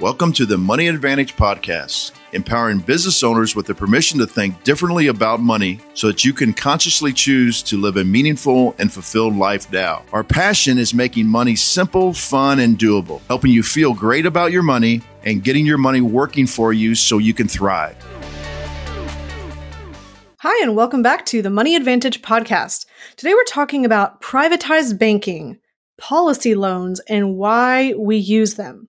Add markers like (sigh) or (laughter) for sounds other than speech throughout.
Welcome to the Money Advantage Podcast, empowering business owners with the permission to think differently about money so that you can consciously choose to live a meaningful and fulfilled life now. Our passion is making money simple, fun, and doable, helping you feel great about your money and getting your money working for you so you can thrive. Hi, and welcome back to the Money Advantage Podcast. Today we're talking about privatized banking, policy loans, and why we use them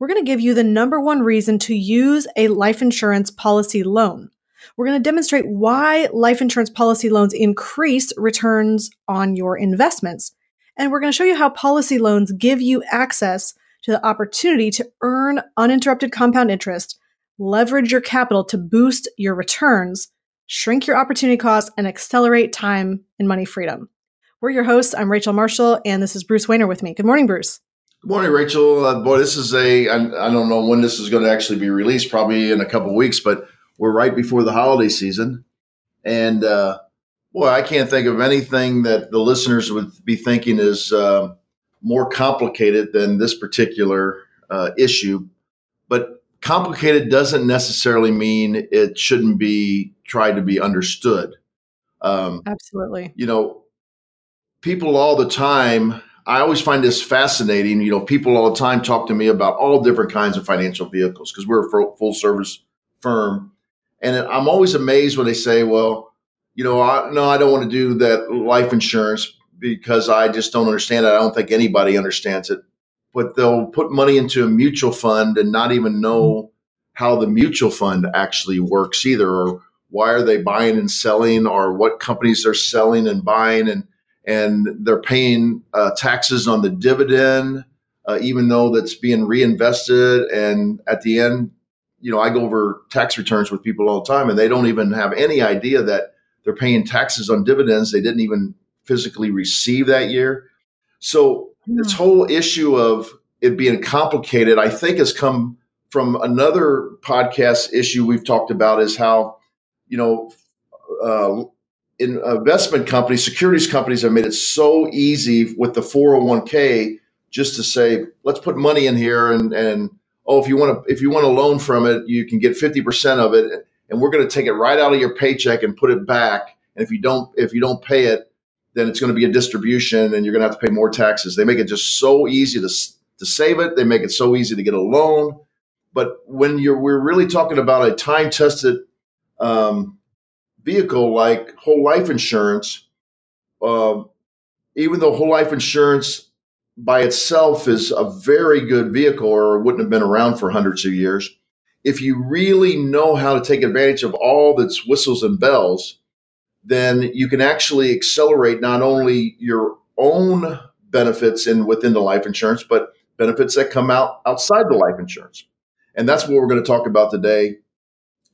we're going to give you the number one reason to use a life insurance policy loan. We're going to demonstrate why life insurance policy loans increase returns on your investments. And we're going to show you how policy loans give you access to the opportunity to earn uninterrupted compound interest, leverage your capital to boost your returns, shrink your opportunity costs, and accelerate time and money freedom. We're your hosts. I'm Rachel Marshall, and this is Bruce Wehner with me. Good morning, Bruce. Good morning, Rachel. Uh, boy, this is a I, I don't know when this is going to actually be released, probably in a couple weeks, but we're right before the holiday season. And uh, boy, I can't think of anything that the listeners would be thinking is uh, more complicated than this particular uh, issue. But complicated doesn't necessarily mean it shouldn't be tried to be understood. Um, Absolutely. You know, people all the time I always find this fascinating. You know, people all the time talk to me about all different kinds of financial vehicles because we're a full service firm. And I'm always amazed when they say, well, you know, I, no, I don't want to do that life insurance because I just don't understand it. I don't think anybody understands it. But they'll put money into a mutual fund and not even know how the mutual fund actually works either, or why are they buying and selling, or what companies they're selling and buying. And and they're paying uh, taxes on the dividend, uh, even though that's being reinvested. And at the end, you know, I go over tax returns with people all the time, and they don't even have any idea that they're paying taxes on dividends they didn't even physically receive that year. So this whole issue of it being complicated, I think, has come from another podcast issue we've talked about is how, you know, uh, investment companies, securities companies have made it so easy with the 401k just to say, let's put money in here and, and oh, if you want to, if you want a loan from it, you can get 50% of it. And we're going to take it right out of your paycheck and put it back. And if you don't, if you don't pay it, then it's going to be a distribution and you're going to have to pay more taxes. They make it just so easy to, to save it. They make it so easy to get a loan. But when you're, we're really talking about a time tested, um, vehicle like whole life insurance, uh, even though whole life insurance by itself is a very good vehicle or wouldn't have been around for hundreds of years, if you really know how to take advantage of all its whistles and bells, then you can actually accelerate not only your own benefits in within the life insurance, but benefits that come out outside the life insurance. And that's what we're going to talk about today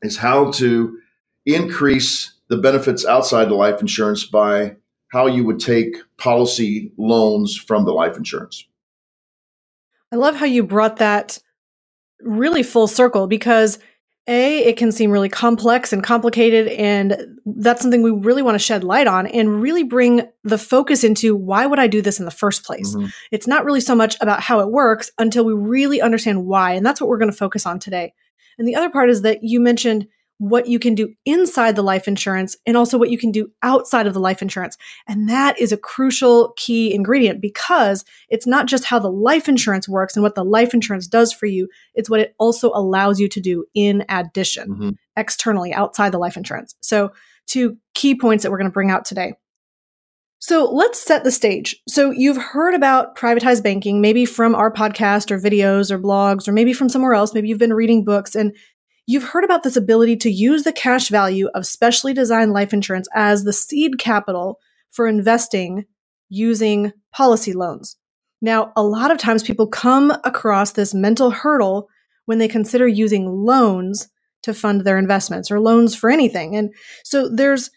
is how to increase the benefits outside the life insurance by how you would take policy loans from the life insurance. I love how you brought that really full circle because a it can seem really complex and complicated and that's something we really want to shed light on and really bring the focus into why would i do this in the first place mm-hmm. it's not really so much about how it works until we really understand why and that's what we're going to focus on today and the other part is that you mentioned what you can do inside the life insurance and also what you can do outside of the life insurance. And that is a crucial key ingredient because it's not just how the life insurance works and what the life insurance does for you, it's what it also allows you to do in addition, mm-hmm. externally, outside the life insurance. So, two key points that we're going to bring out today. So let's set the stage. So you've heard about privatized banking, maybe from our podcast or videos or blogs, or maybe from somewhere else. Maybe you've been reading books and You've heard about this ability to use the cash value of specially designed life insurance as the seed capital for investing using policy loans. Now, a lot of times people come across this mental hurdle when they consider using loans to fund their investments or loans for anything. And so there's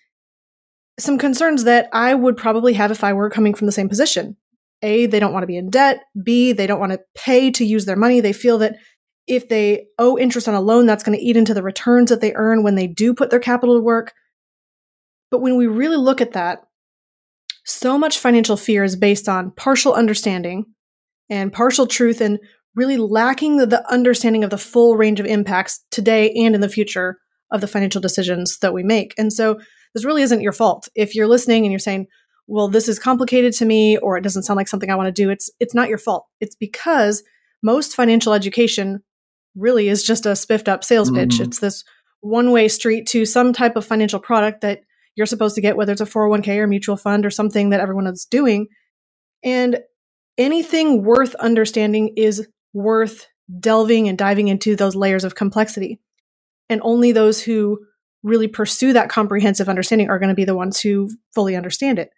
some concerns that I would probably have if I were coming from the same position. A, they don't want to be in debt. B, they don't want to pay to use their money. They feel that if they owe interest on a loan, that's going to eat into the returns that they earn when they do put their capital to work. But when we really look at that, so much financial fear is based on partial understanding and partial truth and really lacking the, understanding of the full range of impacts today and in the future of the financial decisions that we make. And so this really isn't your fault. If you're listening and you're saying, well, this is complicated to me or it doesn't sound like something I want to do, it's it's not your fault. It's because most financial education really is just a spiffed up sales pitch. Mm-hmm. It's this one way street to some type of financial product that you're supposed to get, whether it's a 401k or mutual fund or something that everyone is doing. And anything worth understanding is worth delving and diving into those layers of complexity. And only those who really pursue that comprehensive understanding are going to be the ones who fully understand it.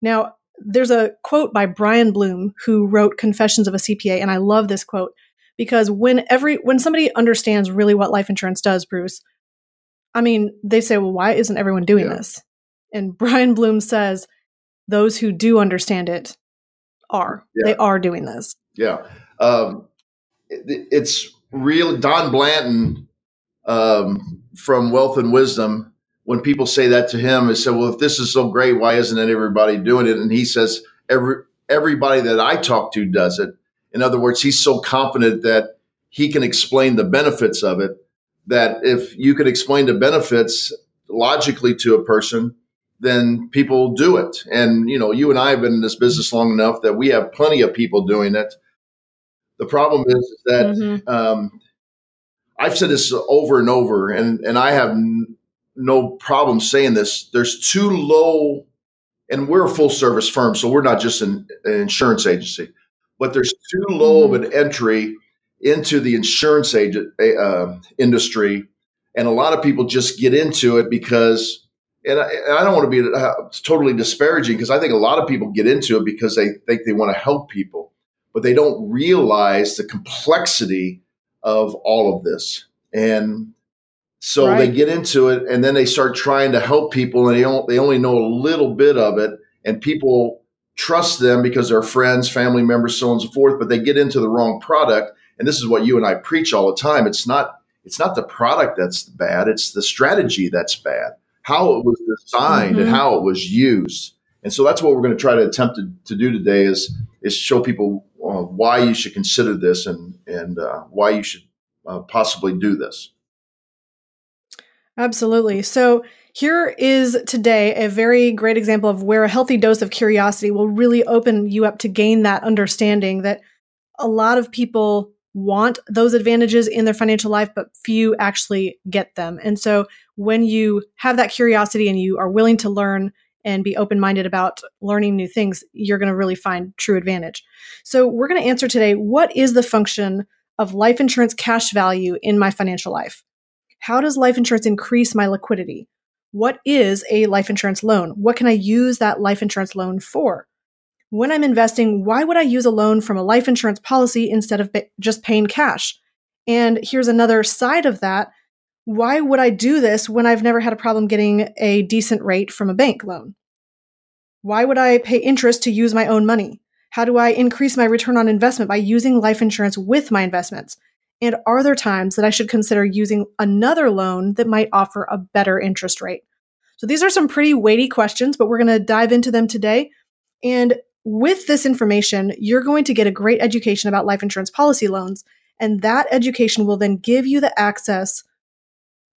Now, there's a quote by Bryan Bloom who wrote Confessions of a CPA and I love this quote because when every when somebody understands really what life insurance does, Bruce, I mean, they say, "Well, why isn't everyone doing yeah. this?" And (laughs) Bryan Bloom says, "Those who do understand it are. Yeah. They are doing this." Yeah. Um, it, it's real Don Blanton um, from Wealth and Wisdom, when people say that to him, they say, "Well, if this is so great, why isn't everybody doing it?" And he says, "Every everybody that I talk to does it." In other words, he's so confident that he can explain the benefits of it that if you could explain the benefits logically to a person, then people do it. And you know, you and I have been in this business long enough that we have plenty of people doing it. The problem is that mm-hmm. um, I've said this over and over, and and I have n- no problem saying this. There's too low, and we're a full service firm, so we're not just an, an insurance agency, but there's too low mm-hmm. of an entry into the insurance agent uh, industry, and a lot of people just get into it because. And I, and I don't want to be uh, totally disparaging because I think a lot of people get into it because they think they want to help people, but they don't realize the complexity of all of this. And so right. they get into it and then they start trying to help people and they, don't, they only know a little bit of it. And people trust them because they're friends, family members, so on and so forth, but they get into the wrong product. And this is what you and I preach all the time. It's not it's not the product that's bad, it's the strategy that's bad. How it was designed mm-hmm. and how it was used. And so that's what we're going to try to attempt to, to do today is is show people uh, why you should consider this and and uh, why you should uh, possibly do this. Absolutely. So here is today a very great example of where a healthy dose of curiosity will really open you up to gain that understanding that a lot of people want those advantages in their financial life, but few actually get them. And so when you have that curiosity and you are willing to learn and be open minded about learning new things, you're going to really find true advantage. So, we're going to answer today what is the function of life insurance cash value in my financial life? How does life insurance increase my liquidity? What is a life insurance loan? What can I use that life insurance loan for? When I'm investing, why would I use a loan from a life insurance policy instead of just paying cash? And here's another side of that. Why would I do this when I've never had a problem getting a decent rate from a bank loan? Why would I pay interest to use my own money? How do I increase my return on investment by using life insurance with my investments? And are there times that I should consider using another loan that might offer a better interest rate? So these are some pretty weighty questions, but we're going to dive into them today. And with this information, you're going to get a great education about life insurance policy loans. And that education will then give you the access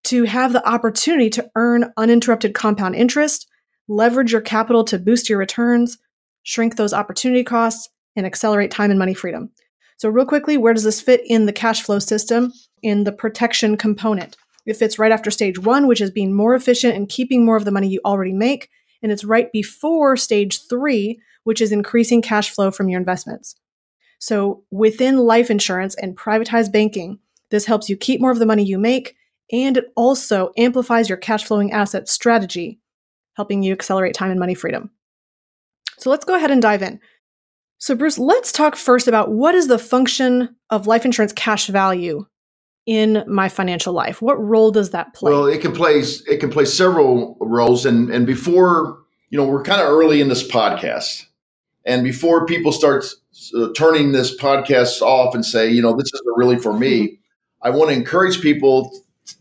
to have the opportunity to earn uninterrupted compound interest, leverage your capital to boost your returns, shrink those opportunity costs, and accelerate time and money freedom. So, real quickly, where does this fit in the cash flow system? In the protection component. It fits right after stage one, which is being more efficient and keeping more of the money you already make. And it's right before stage three, which is increasing cash flow from your investments. So, within life insurance and privatized banking, this helps you keep more of the money you make, and it also amplifies your cash flowing asset strategy, helping you accelerate time and money freedom. So let's go ahead and dive in. So, Bruce, let's talk first about what is the function of life insurance cash value in my financial life. What role does that play? Well, it can play it can play several roles, and and before you know, we're kind of early in this podcast, and before people start uh, turning this podcast off and say, you know, this isn't really for me, I want to encourage people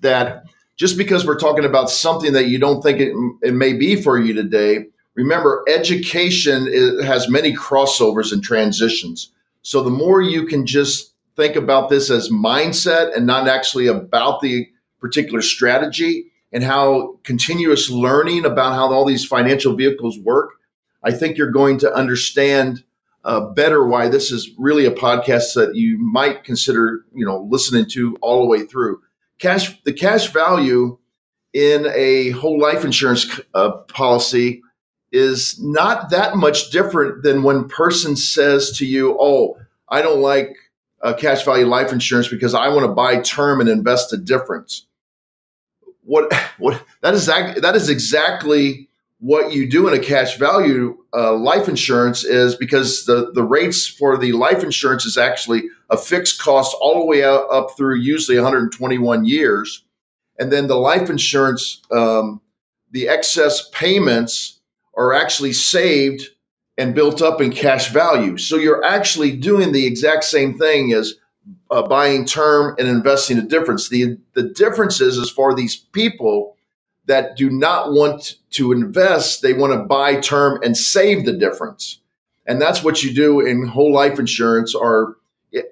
that just because we're talking about something that you don't think it, it may be for you today Remember, education is, has many crossovers and transitions. So the more you can just think about this as mindset and not actually about the particular strategy and how continuous learning about how all these financial vehicles work, I think you're going to understand uh, better why this is really a podcast that you might consider, you know, listening to all the way through. Cash, the cash value in a whole life insurance uh, policy is not that much different than when person says to you, "Oh, I don't like uh, cash value life insurance because I want to buy term and invest the difference." What what that is that is exactly what you do in a cash value uh, life insurance is because the, the rates for the life insurance is actually a fixed cost all the way up, up through usually 121 years. And then the life insurance, um, the excess payments are actually saved and built up in cash value. So you're actually doing the exact same thing as uh, buying term and investing the difference. The, the difference is, is for these people, that do not want to invest, they want to buy term and save the difference. And that's what you do in whole life insurance or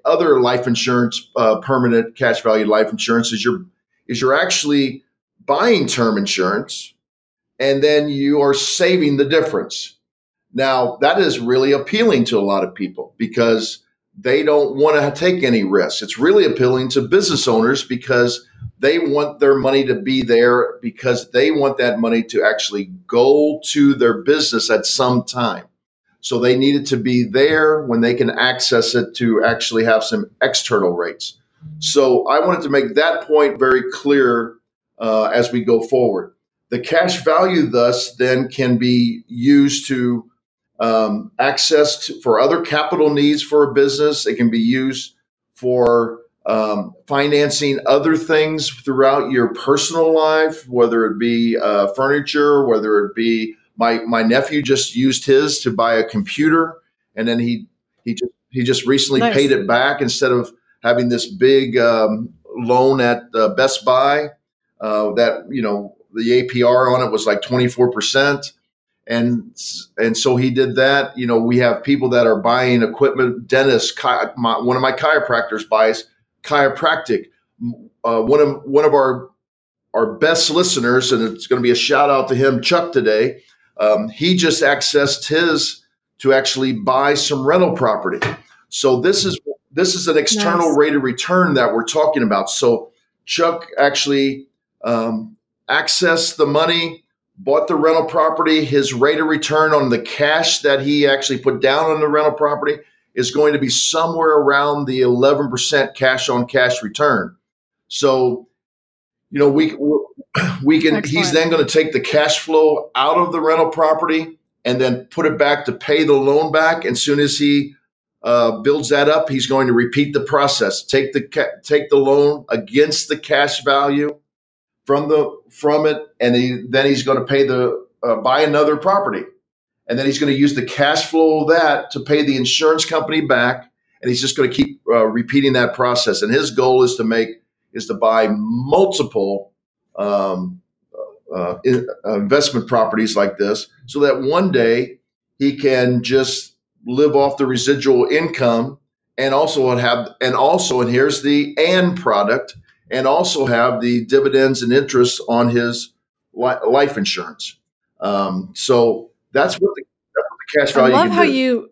other life insurance, uh, permanent cash value life insurance is you're, is you're actually buying term insurance and then you are saving the difference. Now that is really appealing to a lot of people because they don't want to take any risks. It's really appealing to business owners because they want their money to be there because they want that money to actually go to their business at some time. So they need it to be there when they can access it to actually have some external rates. So I wanted to make that point very clear uh, as we go forward. The cash value, thus, then can be used to um, access to, for other capital needs for a business. It can be used for um, financing other things throughout your personal life, whether it be uh, furniture, whether it be my my nephew just used his to buy a computer, and then he he just he just recently nice. paid it back instead of having this big um, loan at uh, Best Buy uh, that you know the APR on it was like twenty four percent and and so he did that. You know, we have people that are buying equipment. Dennis, my, one of my chiropractors, buys chiropractic. Uh, one of one of our our best listeners, and it's going to be a shout out to him, Chuck, today. Um, he just accessed his to actually buy some rental property. So this is this is an external nice. rate of return that we're talking about. So Chuck actually um, accessed the money bought the rental property, his rate of return on the cash that he actually put down on the rental property is going to be somewhere around the 11% cash on cash return. So, you know, we we (clears throat) can Excellent. he's then going to take the cash flow out of the rental property and then put it back to pay the loan back. And as soon as he uh, builds that up, he's going to repeat the process. Take the ca- take the loan against the cash value from the from it, and he, then he's going to pay the uh, buy another property, and then he's going to use the cash flow of that to pay the insurance company back, and he's just going to keep uh, repeating that process. And his goal is to make is to buy multiple um, uh, uh investment properties like this, so that one day he can just live off the residual income and also have and also and here's the and product and also have the dividends and interest on his li- life insurance. Um, so that's what, the, that's what the cash value. I love how do. you.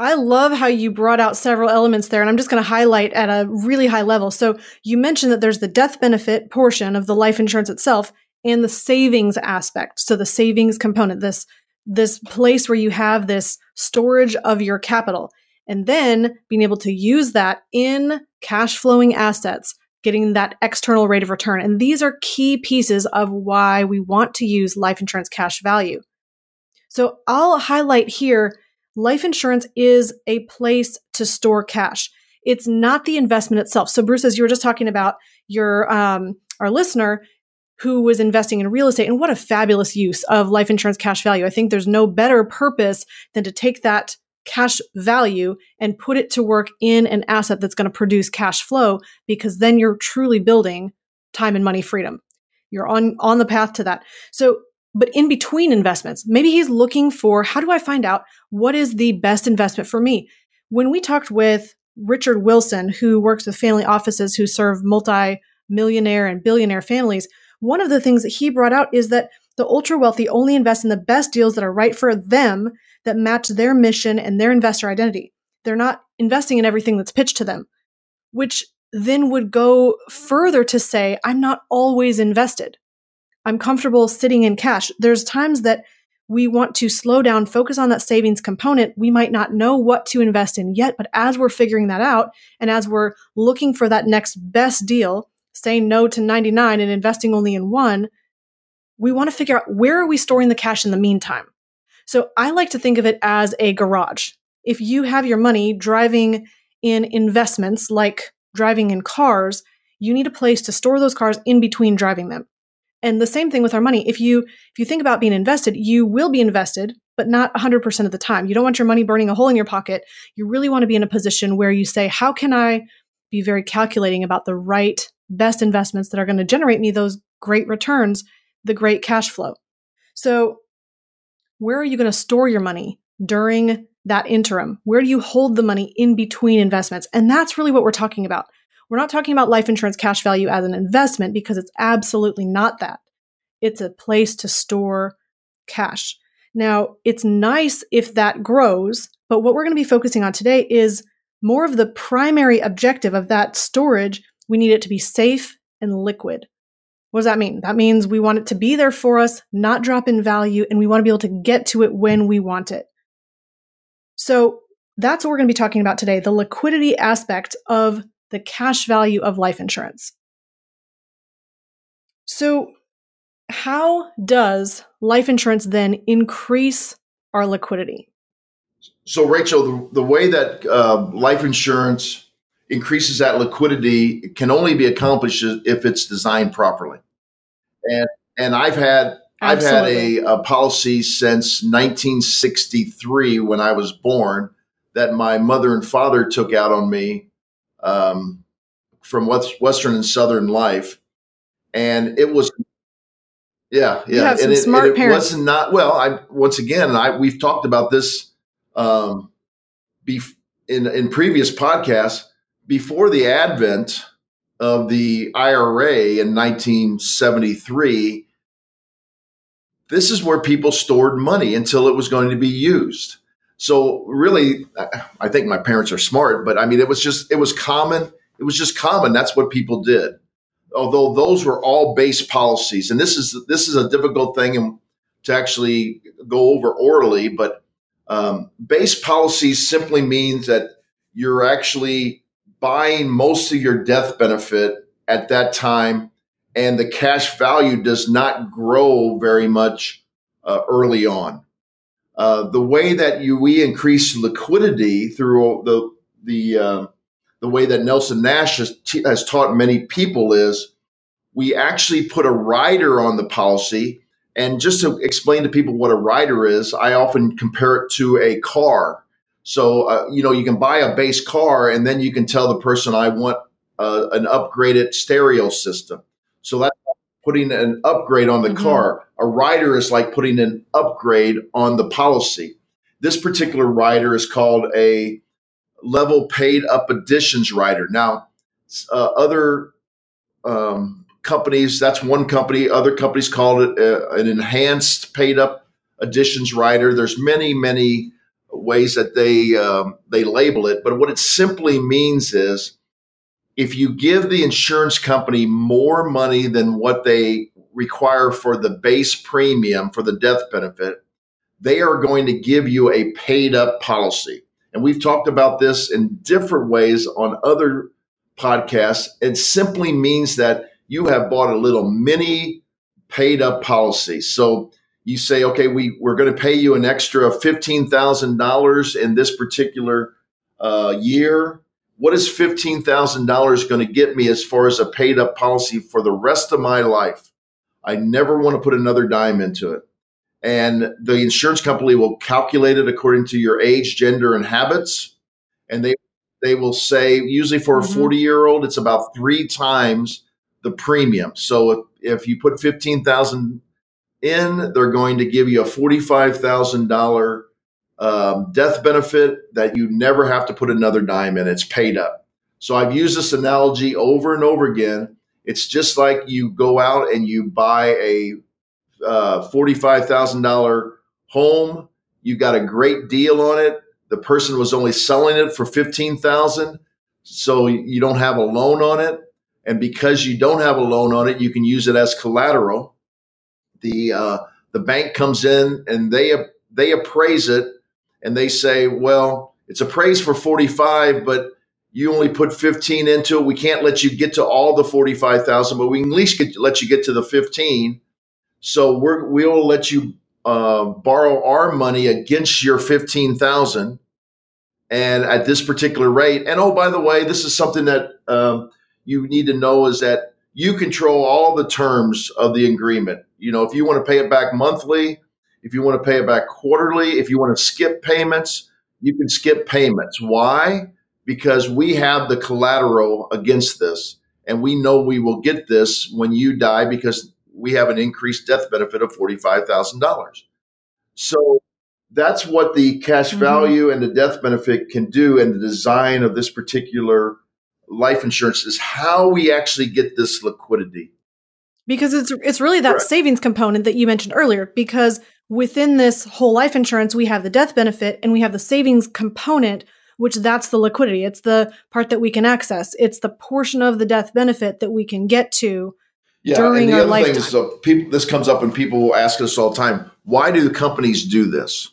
I love how you brought out several elements there, and I'm just going to highlight at a really high level. So you mentioned that there's the death benefit portion of the life insurance itself, and the savings aspect. So the savings component, this this place where you have this storage of your capital and then being able to use that in cash flowing assets, getting that external rate of return. And these are key pieces of why we want to use life insurance cash value. So I'll highlight here life insurance is a place to store cash. It's not the investment itself. So Bruce, as you were just talking about your um, our listener who was investing in real estate, and what a fabulous use of life insurance cash value. I think there's no better purpose than to take that cash value and put it to work in an asset that's going to produce cash flow because then you're truly building time and money freedom. You're on on the path to that. So but in between investments, maybe he's looking for how do I find out what is the best investment for me? When we talked with Richard Wilson, who works with family offices who serve multi millionaire and billionaire families, one of the things that he brought out is that the ultra wealthy only invest in the best deals that are right for them, that match their mission and their investor identity. They're not investing in everything that's pitched to them, which then would go further to say, I'm not always invested. I'm comfortable sitting in cash. There's times that we want to slow down, focus on that savings component. We might not know what to invest in yet, but as we're figuring that out and as we're looking for that next best deal, saying no to 99 and investing only in one, we want to figure out where are we storing the cash in the meantime. So I like to think of it as a garage. If you have your money driving in investments like driving in cars, you need a place to store those cars in between driving them. And the same thing with our money. If you if you think about being invested, you will be invested, but not 100% of the time. You don't want your money burning a hole in your pocket. You really want to be in a position where you say, "How can I be very calculating about the right best investments that are going to generate me those great returns, the great cash flow?" So, where are you going to store your money during that interim? Where do you hold the money in between investments? And that's really what we're talking about. We're not talking about life insurance cash value as an investment because it's absolutely not that. It's a place to store cash. Now, it's nice if that grows, but what we're going to be focusing on today is more of the primary objective of that storage. We need it to be safe and liquid. What does that mean? That means we want it to be there for us, not drop in value, and we want to be able to get to it when we want it. So that's what we're going to be talking about today the liquidity aspect of the cash value of life insurance. So, how does life insurance then increase our liquidity? So, Rachel, the, the way that uh, life insurance increases that liquidity can only be accomplished if it's designed properly. And and I've had Absolutely. I've had a, a policy since 1963 when I was born that my mother and father took out on me um, from West, Western and Southern life, and it was yeah, yeah. You have some and it, smart it parents. was not well. I once again, I we've talked about this um, bef- in in previous podcasts before the advent of the IRA in 1973. This is where people stored money until it was going to be used. So really, I think my parents are smart, but I mean, it was just, it was common. It was just common. That's what people did. Although those were all base policies. And this is, this is a difficult thing to actually go over orally, but um, base policies simply means that you're actually buying most of your death benefit at that time and the cash value does not grow very much uh, early on. Uh, the way that you we increase liquidity through the the uh, the way that Nelson Nash has, t- has taught many people is we actually put a rider on the policy. And just to explain to people what a rider is, I often compare it to a car. So uh, you know you can buy a base car, and then you can tell the person I want uh, an upgraded stereo system. So that's putting an upgrade on the mm-hmm. car. A rider is like putting an upgrade on the policy. This particular rider is called a level paid up additions rider. Now, uh, other um, companies, that's one company. Other companies call it uh, an enhanced paid up additions rider. There's many, many ways that they um, they label it, but what it simply means is if you give the insurance company more money than what they require for the base premium for the death benefit, they are going to give you a paid up policy. And we've talked about this in different ways on other podcasts. It simply means that you have bought a little mini paid up policy. So you say, okay, we, we're going to pay you an extra $15,000 in this particular uh, year what is $15,000 going to get me as far as a paid up policy for the rest of my life? I never want to put another dime into it. And the insurance company will calculate it according to your age, gender, and habits. And they they will say usually for a mm-hmm. 40 year old, it's about three times the premium. So if, if you put 15,000 in, they're going to give you a $45,000 um, death benefit that you never have to put another dime in. It's paid up. So I've used this analogy over and over again. It's just like you go out and you buy a uh, $45,000 home. You got a great deal on it. The person was only selling it for 15,000. So you don't have a loan on it. And because you don't have a loan on it, you can use it as collateral. The, uh, the bank comes in and they, they appraise it and they say, well, it's appraised for 45, but you only put 15 into it. We can't let you get to all the 45,000, but we can at least get, let you get to the 15. So we're, we'll let you uh, borrow our money against your 15,000 and at this particular rate. And oh, by the way, this is something that um, you need to know is that you control all the terms of the agreement. You know, if you want to pay it back monthly, if you want to pay it back quarterly, if you want to skip payments, you can skip payments. Why? Because we have the collateral against this and we know we will get this when you die because we have an increased death benefit of $45,000. So that's what the cash mm-hmm. value and the death benefit can do and the design of this particular life insurance is how we actually get this liquidity because it's it's really that Correct. savings component that you mentioned earlier because within this whole life insurance we have the death benefit and we have the savings component which that's the liquidity. It's the part that we can access. It's the portion of the death benefit that we can get to yeah, during and the our other lifetime. thing is, uh, so people, this comes up and people will ask us all the time why do the companies do this?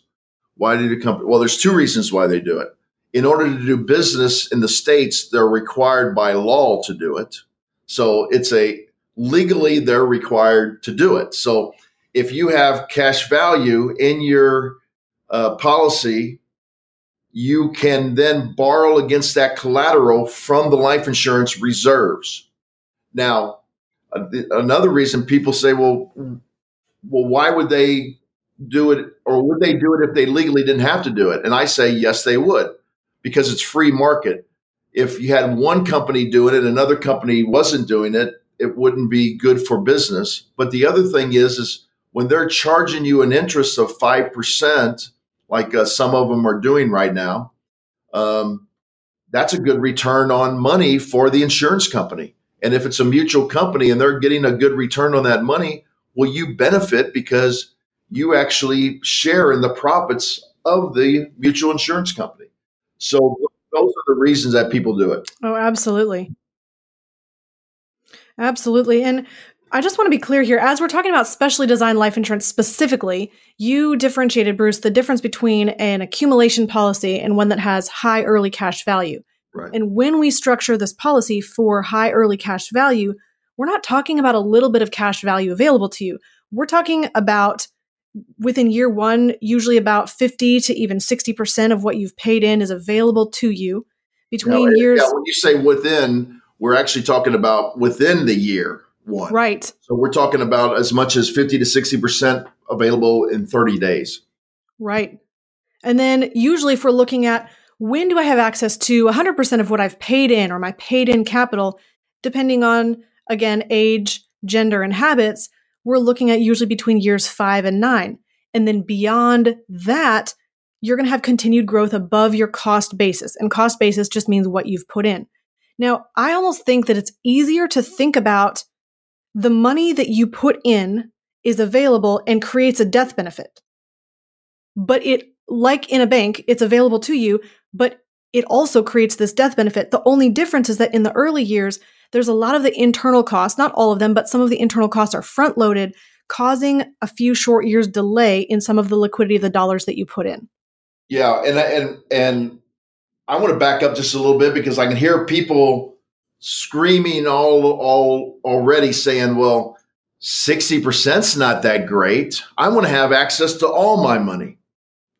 Why do the company well there's two reasons why they do it. In order to do business in the states they're required by law to do it. So it's a legally they're required to do it. So if you have cash value in your uh, policy, you can then borrow against that collateral from the life insurance reserves. Now, uh, another reason people say, well, well, why would they do it, or would they do it if they legally didn't have to do it? And I say, yes, they would, because it's free market. If you had one company doing it, another company wasn't doing it, it wouldn't be good for business. But the other thing is, is when they're charging you an interest of five percent, like uh, some of them are doing right now, um, that's a good return on money for the insurance company. And if it's a mutual company and they're getting a good return on that money, well, you benefit because you actually share in the profits of the mutual insurance company. So those are the reasons that people do it. Oh, absolutely. Absolutely. And I just want to be clear here as we're talking about specially designed life insurance specifically, you differentiated, Bruce, the difference between an accumulation policy and one that has high early cash value. Right. And when we structure this policy for high early cash value, we're not talking about a little bit of cash value available to you. We're talking about within year one, usually about 50 to even 60% of what you've paid in is available to you. Between now, years. Yeah, when you say within, we're actually talking about within the year one. Right. So we're talking about as much as 50 to 60% available in 30 days. Right. And then usually if we're looking at when do I have access to 100% of what I've paid in or my paid in capital, depending on, again, age, gender, and habits, we're looking at usually between years five and nine. And then beyond that, you're going to have continued growth above your cost basis. And cost basis just means what you've put in. Now, I almost think that it's easier to think about the money that you put in is available and creates a death benefit. But it, like in a bank, it's available to you, but it also creates this death benefit. The only difference is that in the early years, there's a lot of the internal costs, not all of them, but some of the internal costs are front loaded, causing a few short years delay in some of the liquidity of the dollars that you put in. Yeah, and and and I want to back up just a little bit because I can hear people screaming all all already saying, "Well, sixty percent's not that great. I want to have access to all my money."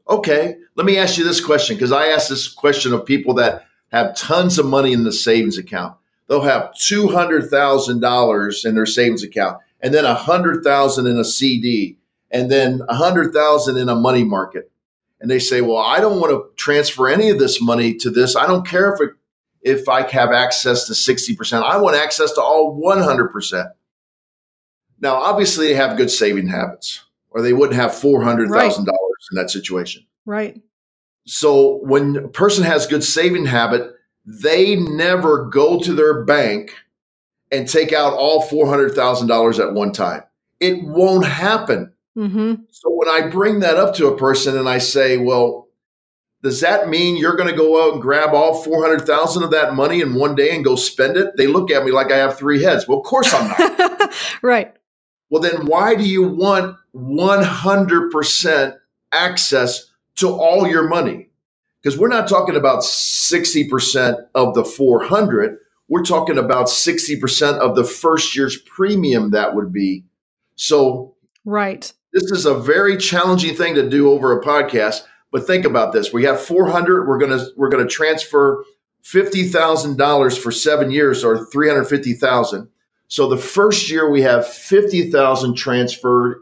Okay, let me ask you this question because I ask this question of people that have tons of money in the savings account. They'll have two hundred thousand dollars in their savings account, and then a hundred thousand in a CD, and then a hundred thousand in a money market and they say, "Well, I don't want to transfer any of this money to this. I don't care if it, if I have access to 60%. I want access to all 100%." Now, obviously, they have good saving habits, or they wouldn't have $400,000 right. in that situation. Right. So when a person has good saving habit, they never go to their bank and take out all $400,000 at one time. It won't happen. Mm-hmm. So when I bring that up to a person and I say, well, does that mean you're going to go out and grab all 400,000 of that money in one day and go spend it? They look at me like I have three heads. Well, of course I'm not. (laughs) right. Well, then why do you want 100% access to all your money? Because we're not talking about 60% of the 400. We're talking about 60% of the first year's premium that would be. So, right. This is a very challenging thing to do over a podcast, but think about this. We have 400, we're going to we're going to transfer $50,000 for 7 years or 350,000. So the first year we have 50,000 transferred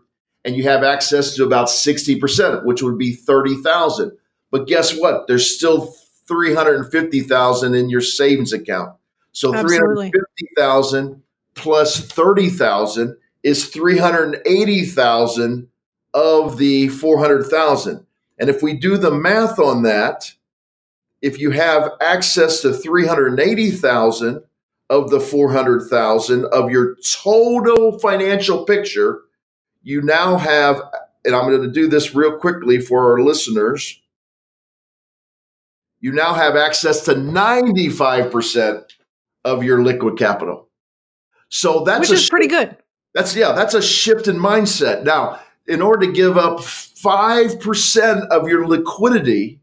and you have access to about 60%, which would be 30,000. But guess what? There's still 350,000 in your savings account. So 350,000 plus 30,000 is 380,000 of the 400,000. And if we do the math on that, if you have access to 380,000 of the 400,000 of your total financial picture, you now have and I'm going to do this real quickly for our listeners. You now have access to 95% of your liquid capital. So that's Which is pretty good. That's yeah, that's a shift in mindset. Now, in order to give up 5% of your liquidity,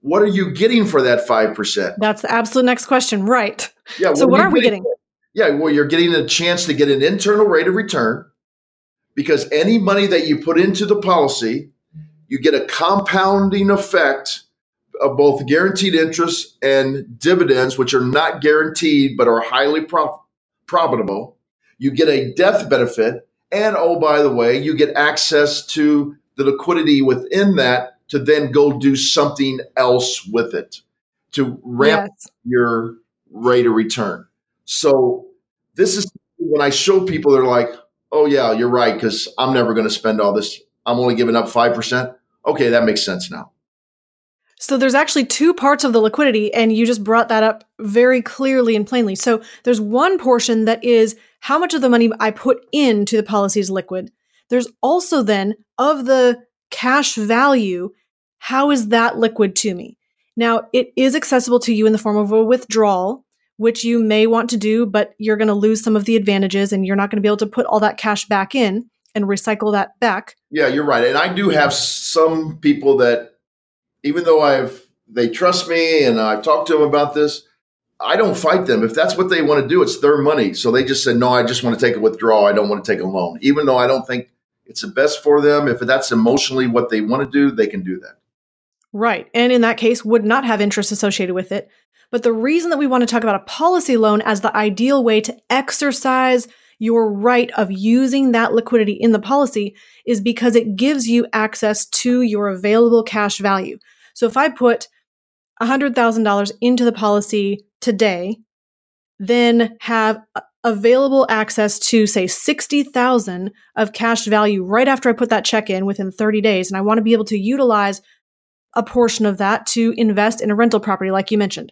what are you getting for that 5%? That's the absolute next question, right? Yeah. So what are, are we getting? Yeah, well, you're getting a chance to get an internal rate of return because any money that you put into the policy, you get a compounding effect of both guaranteed interest and dividends, which are not guaranteed but are highly prof- profitable. You get a death benefit. And oh, by the way, you get access to the liquidity within that to then go do something else with it to ramp yes. your rate of return. So, this is when I show people, they're like, oh, yeah, you're right, because I'm never going to spend all this. I'm only giving up 5%. Okay, that makes sense now. So there's actually two parts of the liquidity, and you just brought that up very clearly and plainly. So there's one portion that is how much of the money I put into the policy is liquid. There's also then of the cash value, how is that liquid to me? Now, it is accessible to you in the form of a withdrawal, which you may want to do, but you're going to lose some of the advantages and you're not going to be able to put all that cash back in and recycle that back. Yeah, you're right. And I do have some people that even though I've they trust me and I've talked to them about this, I don't fight them. If that's what they want to do, it's their money. So they just said, no, I just want to take a withdrawal. I don't want to take a loan. Even though I don't think it's the best for them, if that's emotionally what they want to do, they can do that. Right. And in that case, would not have interest associated with it. But the reason that we want to talk about a policy loan as the ideal way to exercise your right of using that liquidity in the policy is because it gives you access to your available cash value. So if I put $100,000 into the policy today, then have available access to say 60,000 of cash value right after I put that check in within 30 days and I want to be able to utilize a portion of that to invest in a rental property like you mentioned.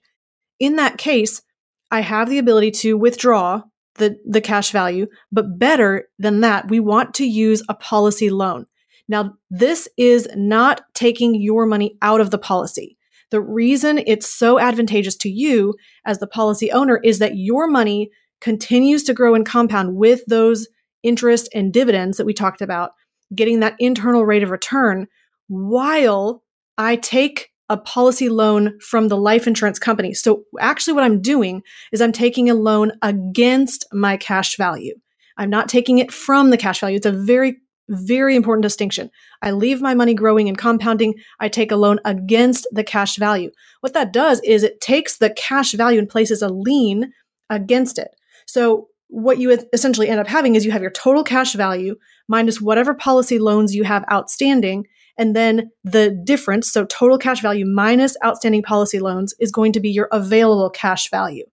In that case, I have the ability to withdraw the the cash value, but better than that, we want to use a policy loan. Now, this is not taking your money out of the policy. The reason it's so advantageous to you as the policy owner is that your money continues to grow and compound with those interest and dividends that we talked about, getting that internal rate of return while I take a policy loan from the life insurance company. So actually what I'm doing is I'm taking a loan against my cash value. I'm not taking it from the cash value. It's a very very important distinction. I leave my money growing and compounding. I take a loan against the cash value. What that does is it takes the cash value and places a lien against it. So what you essentially end up having is you have your total cash value minus whatever policy loans you have outstanding. And then the difference, so total cash value minus outstanding policy loans, is going to be your available cash value.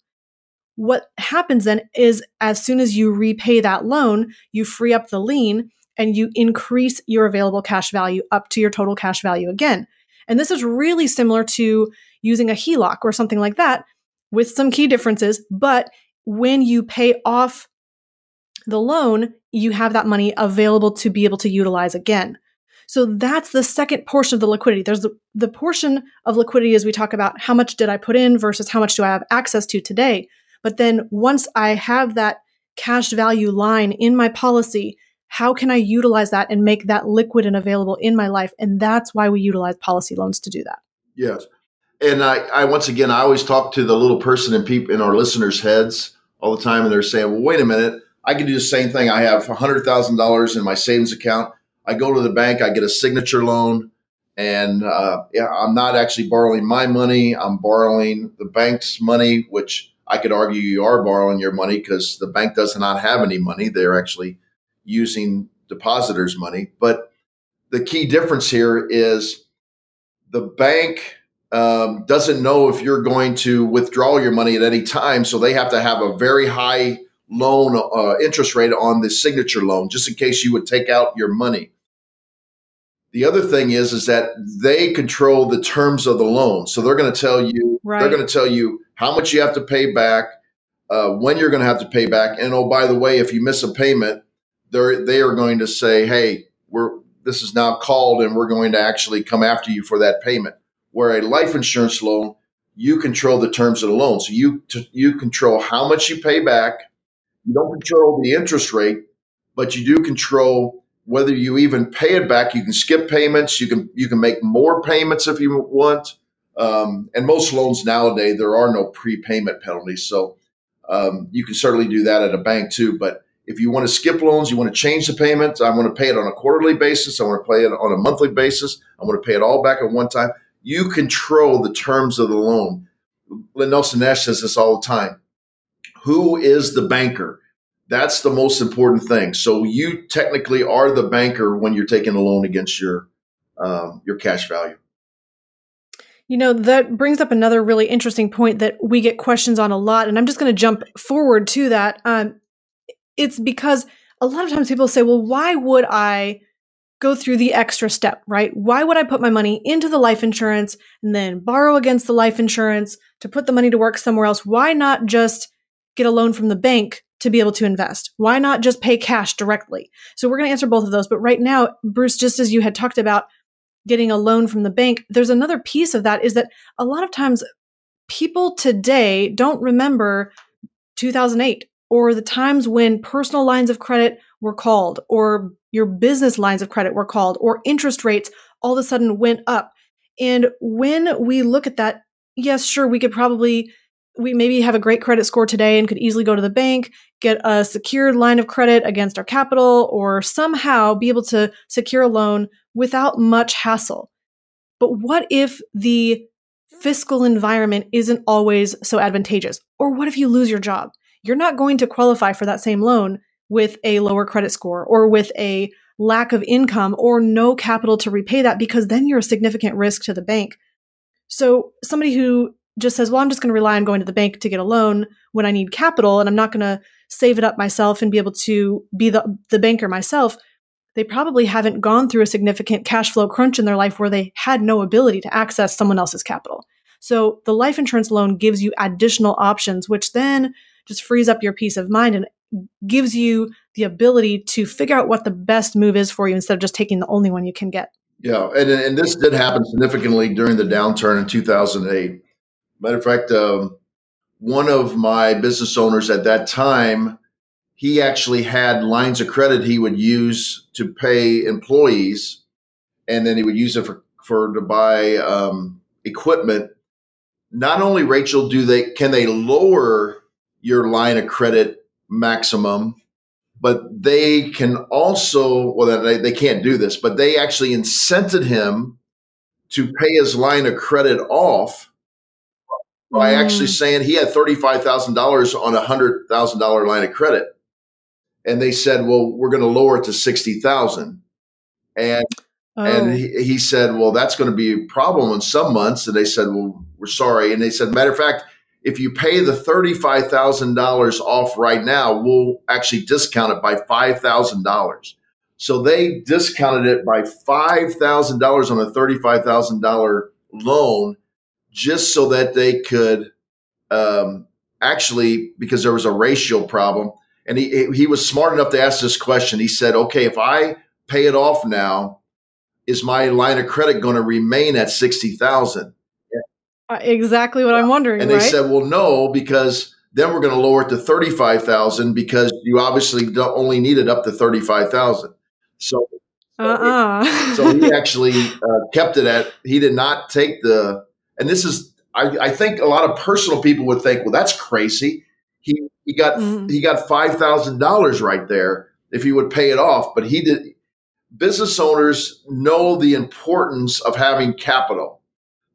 What happens then is as soon as you repay that loan, you free up the lien and you increase your available cash value up to your total cash value again. And this is really similar to using a HELOC or something like that with some key differences. But when you pay off the loan, you have that money available to be able to utilize again. So that's the second portion of the liquidity. There's the, the portion of liquidity as we talk about how much did I put in versus how much do I have access to today. But then once I have that cash value line in my policy, how can I utilize that and make that liquid and available in my life? And that's why we utilize policy loans to do that. Yes. And I, I once again, I always talk to the little person in people in our listeners' heads all the time, and they're saying, "Well, wait a minute, I can do the same thing. I have hundred thousand dollars in my savings account. I go to the bank, I get a signature loan, and uh, yeah, I'm not actually borrowing my money. I'm borrowing the bank's money, which I could argue you are borrowing your money because the bank does not have any money. They're actually using depositors' money. But the key difference here is the bank um, doesn't know if you're going to withdraw your money at any time. So they have to have a very high loan uh, interest rate on the signature loan, just in case you would take out your money. The other thing is, is that they control the terms of the loan. So they're going to tell you, right. they're going to tell you how much you have to pay back, uh, when you're going to have to pay back, and oh, by the way, if you miss a payment, they're they are going to say, hey, we're this is now called, and we're going to actually come after you for that payment. Where a life insurance loan, you control the terms of the loan, so you t- you control how much you pay back. You don't control the interest rate, but you do control whether you even pay it back. You can skip payments. You can you can make more payments if you want. Um, and most loans nowadays there are no prepayment penalties, so um, you can certainly do that at a bank too. But if you want to skip loans, you want to change the payments. I want to pay it on a quarterly basis. I want to pay it on a monthly basis. I want to pay it all back at one time. You control the terms of the loan. Lynn Nelson Nash says this all the time. Who is the banker? That's the most important thing. So you technically are the banker when you're taking a loan against your um, your cash value. You know, that brings up another really interesting point that we get questions on a lot. And I'm just going to jump forward to that. Um, it's because a lot of times people say, well, why would I go through the extra step, right? Why would I put my money into the life insurance and then borrow against the life insurance to put the money to work somewhere else? Why not just get a loan from the bank to be able to invest? Why not just pay cash directly? So we're going to answer both of those. But right now, Bruce, just as you had talked about getting a loan from the bank, there's another piece of that is that a lot of times people today don't remember 2008 or the times when personal lines of credit were called or your business lines of credit were called or interest rates all of a sudden went up. And when we look at that, yes, sure, we could probably we maybe have a great credit score today and could easily go to the bank, get a secured line of credit against our capital, or somehow be able to secure a loan without much hassle. But what if the fiscal environment isn't always so advantageous? Or what if you lose your job? You're not going to qualify for that same loan with a lower credit score or with a lack of income or no capital to repay that because then you're a significant risk to the bank. So somebody who just says, well, I'm just going to rely on going to the bank to get a loan when I need capital and I'm not going to save it up myself and be able to be the, the banker myself, they probably haven't gone through a significant cash flow crunch in their life where they had no ability to access someone else's capital. So the life insurance loan gives you additional options, which then just frees up your peace of mind and gives you the ability to figure out what the best move is for you instead of just taking the only one you can get. Yeah, and, and this did happen significantly during the downturn in 2008. Matter of fact, um, one of my business owners at that time, he actually had lines of credit he would use to pay employees, and then he would use it for, for to buy um, equipment. Not only, Rachel, do they can they lower your line of credit maximum, but they can also well they, they can't do this, but they actually incented him to pay his line of credit off by mm. actually saying he had $35,000 on a $100,000 line of credit. And they said, well, we're going to lower it to 60,000. And, oh. and he, he said, well, that's going to be a problem in some months. And they said, well, we're sorry. And they said, matter of fact, if you pay the $35,000 off right now, we'll actually discount it by $5,000. So they discounted it by $5,000 on a $35,000 loan just so that they could um, actually, because there was a ratio problem. And he, he was smart enough to ask this question. He said, okay, if I pay it off now, is my line of credit going to remain at 60,000? Exactly what I'm wondering. And they right? said, well, no, because then we're going to lower it to 35,000 because you obviously don't only need it up to 35,000. So, uh-uh. so he actually uh, kept it at, he did not take the, and this is, I, I, think a lot of personal people would think, well, that's crazy. He, he got, mm. he got $5,000 right there if he would pay it off, but he did. Business owners know the importance of having capital.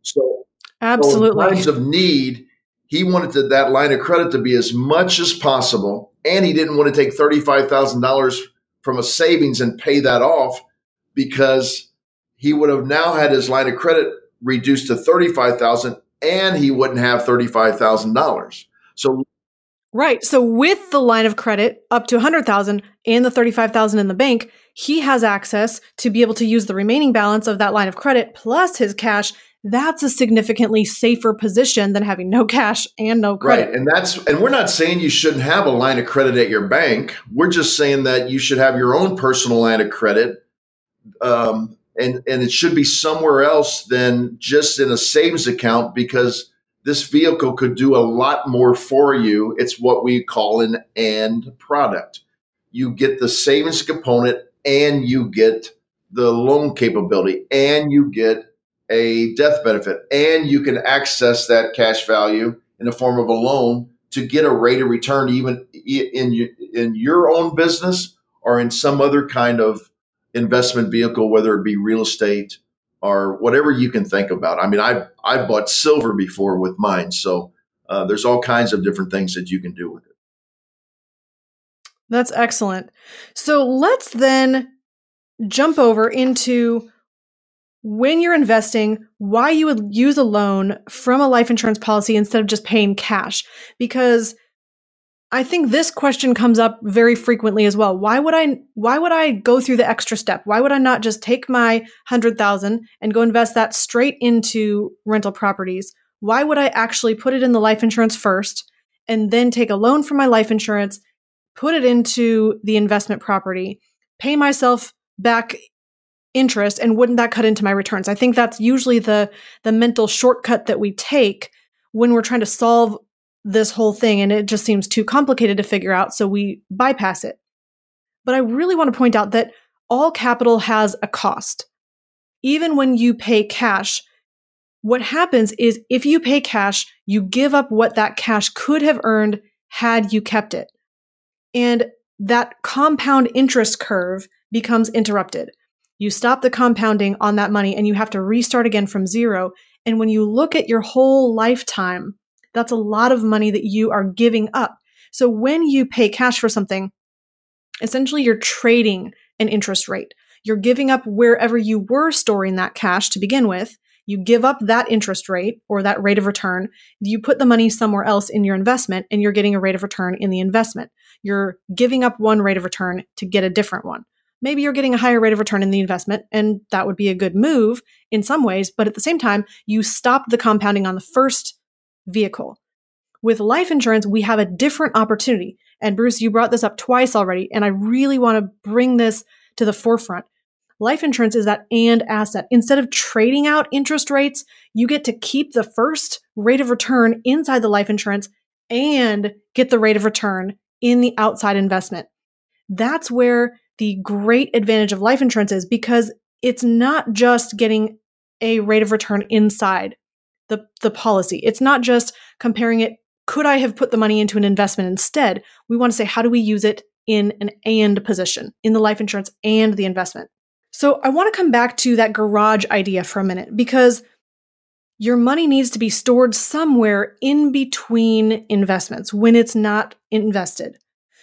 So, absolutely. So in times of need, he wanted to, that line of credit to be as much as possible, and he didn't want to take thirty-five thousand dollars from a savings and pay that off because he would have now had his line of credit reduced to 35,000 and he wouldn't have $35,000. So Right. So with the line of credit up to 100,000 and the 35,000 in the bank, he has access to be able to use the remaining balance of that line of credit plus his cash that's a significantly safer position than having no cash and no credit. Right. And that's and we're not saying you shouldn't have a line of credit at your bank. We're just saying that you should have your own personal line of credit. Um, and and it should be somewhere else than just in a savings account because this vehicle could do a lot more for you. It's what we call an and product. You get the savings component and you get the loan capability and you get a death benefit. And you can access that cash value in the form of a loan to get a rate of return even in in your own business or in some other kind of investment vehicle whether it be real estate or whatever you can think about. I mean i i bought silver before with mine so uh, there's all kinds of different things that you can do with it. That's excellent. So let's then jump over into when you're investing, why you would use a loan from a life insurance policy instead of just paying cash. Because I think this question comes up very frequently as well. Why would I why would I go through the extra step? Why would I not just take my 100,000 and go invest that straight into rental properties? Why would I actually put it in the life insurance first and then take a loan from my life insurance, put it into the investment property, pay myself back interest and wouldn't that cut into my returns? I think that's usually the the mental shortcut that we take when we're trying to solve this whole thing and it just seems too complicated to figure out so we bypass it. But i really want to point out that all capital has a cost. Even when you pay cash what happens is if you pay cash you give up what that cash could have earned had you kept it. And that compound interest curve becomes interrupted you stop the compounding on that money and you have to restart again from zero. And when you look at your whole lifetime, that's a lot of money that you are giving up. So when you pay cash for something, essentially you're trading an interest rate. You're giving up wherever you were storing that cash to begin with. You give up that interest rate or that rate of return. You put the money somewhere else in your investment and you're getting a rate of return in the investment. You're giving up one rate of return to get a different one maybe you're getting a higher rate of return in the investment, and that would be a good move in some ways. But at the same time, you stop the compounding on the first vehicle. With life insurance, we have a different opportunity. And Bruce, you brought this up twice already, and I really want to bring this to the forefront. Life insurance is that and asset. Instead of trading out interest rates, you get to keep the first rate of return inside the life insurance and get the rate of return in the outside investment. That's where the great advantage of life insurance is because it's not just getting a rate of return inside the, the policy. It's not just comparing it. Could I have put the money into an investment instead? We want to say, how do we use it in an and position in the life insurance and the investment? So I want to come back to that garage idea for a minute because your money needs to be stored somewhere in between investments when it's not invested.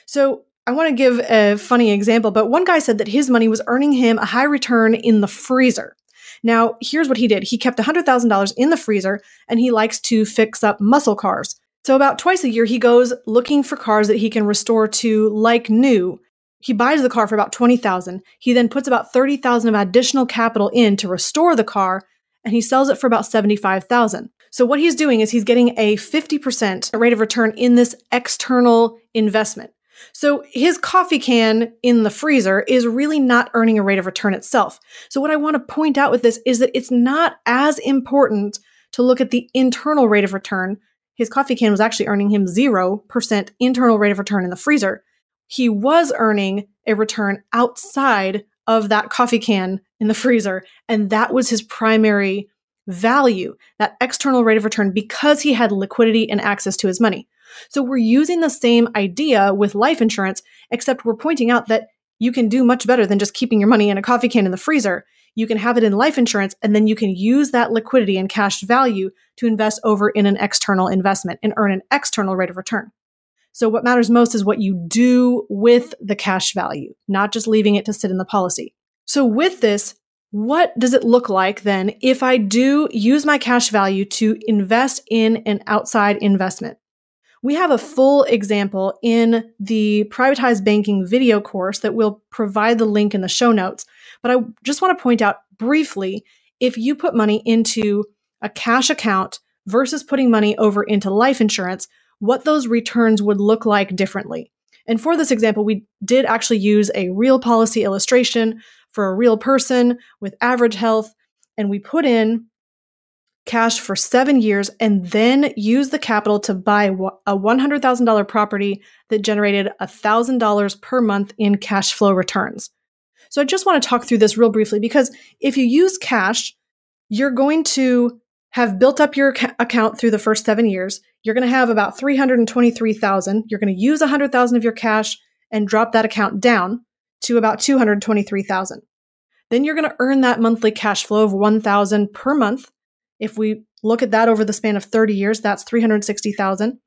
So I want to give a funny example, but one guy said that his money was earning him a high return in the freezer. Now, here's what he did. He kept $100,000 in the freezer and he likes to fix up muscle cars. So about twice a year, he goes looking for cars that he can restore to like new. he buys the car for about 20,000. He then puts about 30,000 of additional capital in to restore the car and he sells it for about 75,000. So what he's doing is he's getting a 50% rate of return in this external investment. So his coffee can in the freezer is really not earning a rate of return itself. So what I want to point out with this is that it's not as important to look at the internal rate of return. His coffee can was actually earning him 0% internal rate of return in the freezer. He was earning a return outside of that coffee can in the freezer. And that was his primary value, that external rate of return, because he had liquidity and access to his money. So we're using the same idea with life insurance, except we're pointing out that you can do much better than just keeping your money in a coffee can in the freezer. You can have it in life insurance, and then you can use that liquidity and cash value to invest over in an external investment and earn an external rate of return. So what matters most is what you do with the cash value, not just leaving it to sit in the policy. So with this, what does it look like then if I do use my cash value to invest in an outside investment? We have a full example in the privatized banking video course that we'll provide the link in the show notes. But I just want to point out briefly if you put money into a cash account versus putting money over into life insurance, what those returns would look like differently. And for this example, we did actually use a real policy illustration for a real person with average health. And we put in cash for seven years and then use the capital to buy a $100,000 property that generated $1,000 per month in cash flow returns. So I just want to talk through this real briefly because if you use cash, you're going to have built up your account through the first seven years. You're going to have about 323,000. You're going to use 100,000 of your cash and drop that account down to about 223,000. Then you're going to earn that monthly cash flow of 1,000 per month. If we look at that over the span of 30 years, that's 360,000.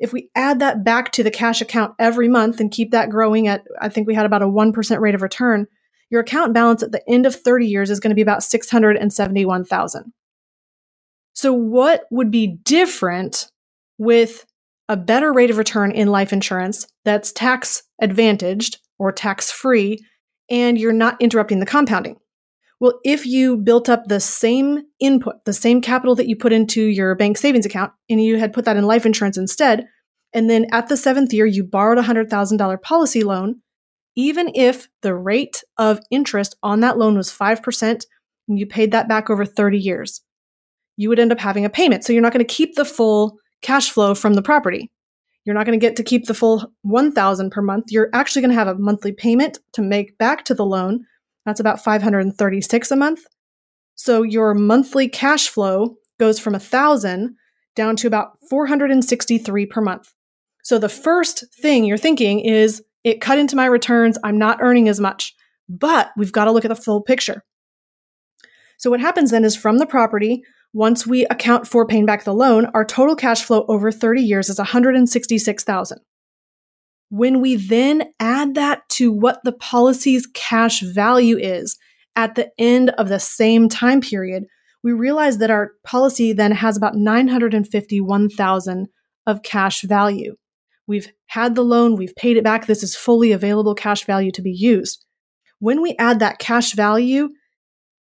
If we add that back to the cash account every month and keep that growing at, I think we had about a 1% rate of return, your account balance at the end of 30 years is going to be about 671,000. So what would be different with a better rate of return in life insurance that's tax advantaged or tax free, and you're not interrupting the compounding. Well, if you built up the same input, the same capital that you put into your bank savings account, and you had put that in life insurance instead, and then at the seventh year you borrowed a $100,000 policy loan, even if the rate of interest on that loan was 5% and you paid that back over 30 years, you would end up having a payment. So you're not going to keep the full cash flow from the property. You're not going to get to keep the full 1000 per month. You're actually going to have a monthly payment to make back to the loan. That's about 536 a month. So your monthly cash flow goes from 1000 down to about 463 per month. So the first thing you're thinking is it cut into my returns. I'm not earning as much. But we've got to look at the full picture. So what happens then is from the property, once we account for paying back the loan, our total cash flow over 30 years is 166,000. When we then add that to what the policy's cash value is at the end of the same time period, we realize that our policy then has about 951,000 of cash value. We've had the loan, we've paid it back. This is fully available cash value to be used. When we add that cash value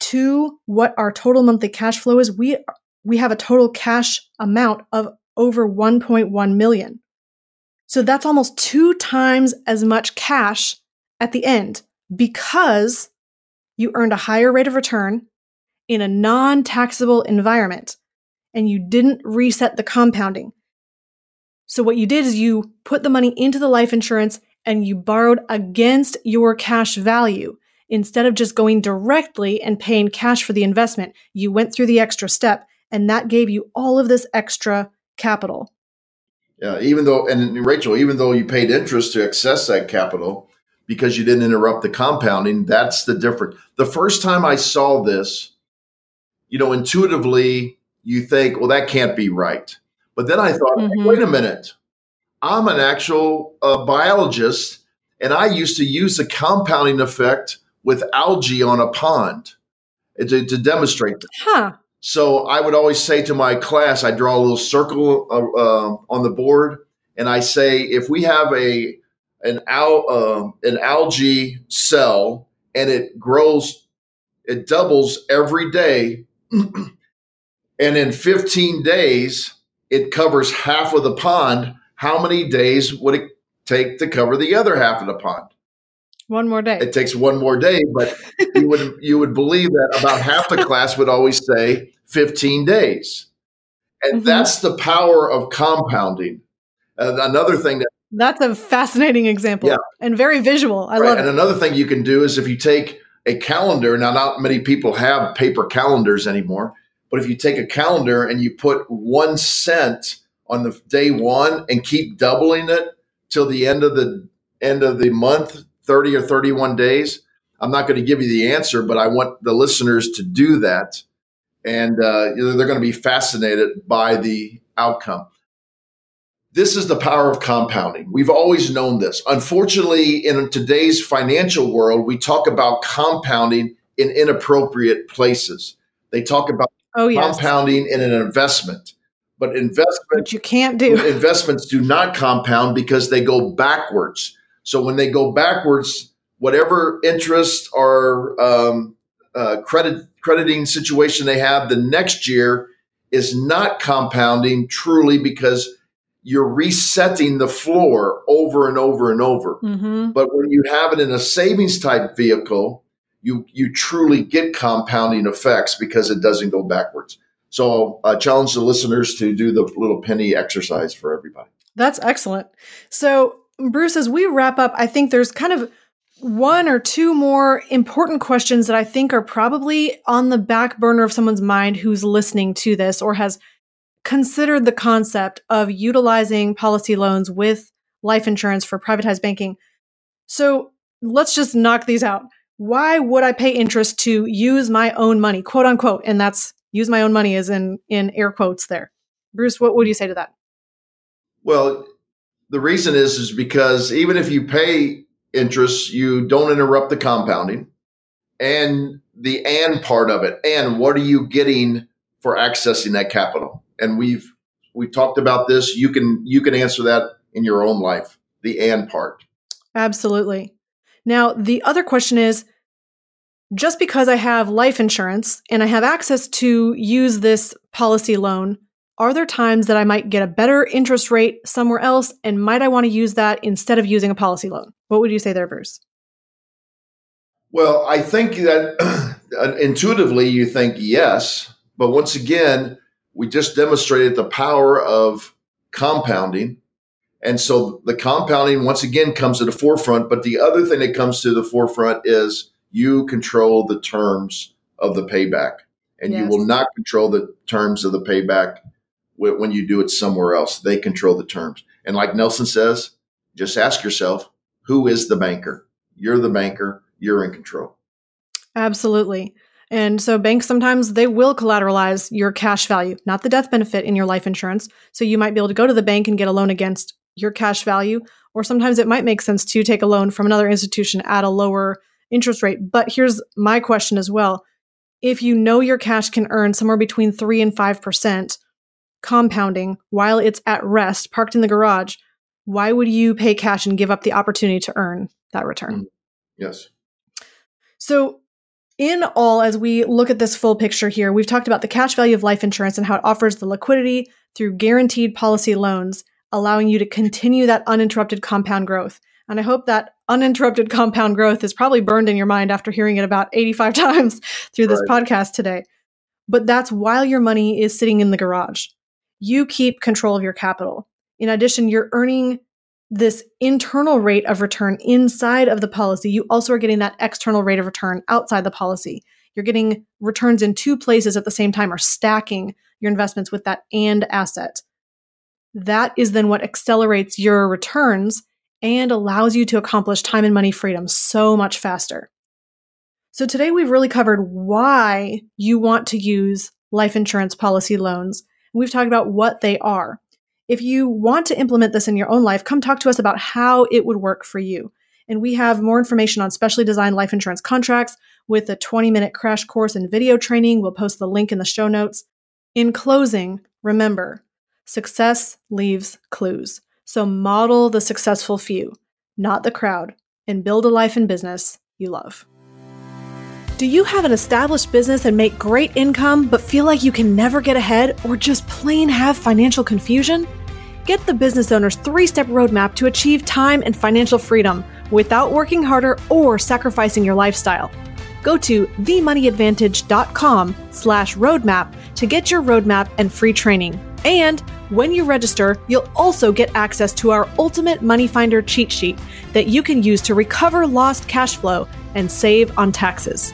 to what our total monthly cash flow is, we we have a total cash amount of over 1.1 million. So that's almost two times as much cash at the end because you earned a higher rate of return in a non taxable environment and you didn't reset the compounding. So, what you did is you put the money into the life insurance and you borrowed against your cash value. Instead of just going directly and paying cash for the investment, you went through the extra step and that gave you all of this extra capital. Yeah, even though, and Rachel, even though you paid interest to access that capital because you didn't interrupt the compounding, that's the difference. The first time I saw this, you know, intuitively, you think, well, that can't be right. But then I thought, mm-hmm. wait a minute, I'm an actual uh, biologist, and I used to use the compounding effect with algae on a pond to, to demonstrate that. Huh. So I would always say to my class, I draw a little circle uh, uh, on the board, and I say, if we have a an al uh, an algae cell and it grows, it doubles every day, (clears throat) and in 15 days it covers half of the pond. How many days would it take to cover the other half of the pond? One more day. It takes one more day, but you would (laughs) you would believe that about half the class would always say 15 days. And mm-hmm. that's the power of compounding. Uh, another thing that that's a fascinating example yeah. and very visual. I right. love and it. And another thing you can do is if you take a calendar, now not many people have paper calendars anymore, but if you take a calendar and you put one cent on the day one and keep doubling it till the end of the end of the month, 30 or 31 days, I'm not going to give you the answer, but I want the listeners to do that. And uh, they're going to be fascinated by the outcome. This is the power of compounding. We've always known this. Unfortunately, in today's financial world, we talk about compounding in inappropriate places. They talk about oh, yes. compounding in an investment. But investment you can't do. (laughs) Investments do not compound because they go backwards. So when they go backwards, whatever interest or um, uh, credit crediting situation they have the next year is not compounding truly because you're resetting the floor over and over and over. Mm-hmm. But when you have it in a savings type vehicle, you you truly get compounding effects because it doesn't go backwards. So I challenge the listeners to do the little penny exercise for everybody. That's excellent. So Bruce, as we wrap up, I think there's kind of one or two more important questions that I think are probably on the back burner of someone's mind who's listening to this or has considered the concept of utilizing policy loans with life insurance for privatized banking. So let's just knock these out. Why would I pay interest to use my own money, quote unquote? And that's use my own money is in in air quotes there. Bruce, what would you say to that? Well, the reason is is because even if you pay interest, you don't interrupt the compounding and the and part of it. And what are you getting for accessing that capital? and we've we've talked about this. You can you can answer that in your own life. The and part. Absolutely. Now, the other question is just because I have life insurance and I have access to use this policy loan, are there times that I might get a better interest rate somewhere else? And might I want to use that instead of using a policy loan? What would you say there, Bruce? Well, I think that (clears throat) uh, intuitively you think yes. But once again, we just demonstrated the power of compounding. And so the compounding once again comes to the forefront. But the other thing that comes to the forefront is you control the terms of the payback. And yes. you will not control the terms of the payback when you do it somewhere else. They control the terms. And like Nelson says, just ask yourself, who is the banker? You're the banker. You're in control. Absolutely. And so banks sometimes they will collateralize your cash value, not the death benefit in your life insurance. So you might be able to go to the bank and get a loan against your cash value, or sometimes it might make sense to take a loan from another institution at a lower interest rate. But here's my question as well. If you know your cash can earn somewhere between 3 and 5% compounding while it's at rest, parked in the garage, why would you pay cash and give up the opportunity to earn that return? Mm. Yes. So in all, as we look at this full picture here, we've talked about the cash value of life insurance and how it offers the liquidity through guaranteed policy loans, allowing you to continue that uninterrupted compound growth. And I hope that uninterrupted compound growth is probably burned in your mind after hearing it about 85 (laughs) times through this right. podcast today. But that's while your money is sitting in the garage. You keep control of your capital. In addition, you're earning this internal rate of return inside of the policy, you also are getting that external rate of return outside the policy. You're getting returns in two places at the same time or stacking your investments with that and asset. That is then what accelerates your returns and allows you to accomplish time and money freedom so much faster. So today we've really covered why you want to use life insurance policy loans. We've talked about what they are. If you want to implement this in your own life, come talk to us about how it would work for you. And we have more information on specially designed life insurance contracts with a 20 minute crash course and video training. We'll post the link in the show notes. In closing, remember success leaves clues. So model the successful few. not the crowd, and build a life and business you love. Do you have an established business and make great income, but feel like you can never get ahead or just plain have financial confusion? Get the business owner's three step roadmap to achieve time and financial freedom without working harder or sacrificing your lifestyle. Go to themoneyadvantage.com slash roadmap to get your roadmap and free training. And when you register, you'll also get access to our Ultimate Money Finder cheat sheet that you can use to recover lost cash flow and save on taxes.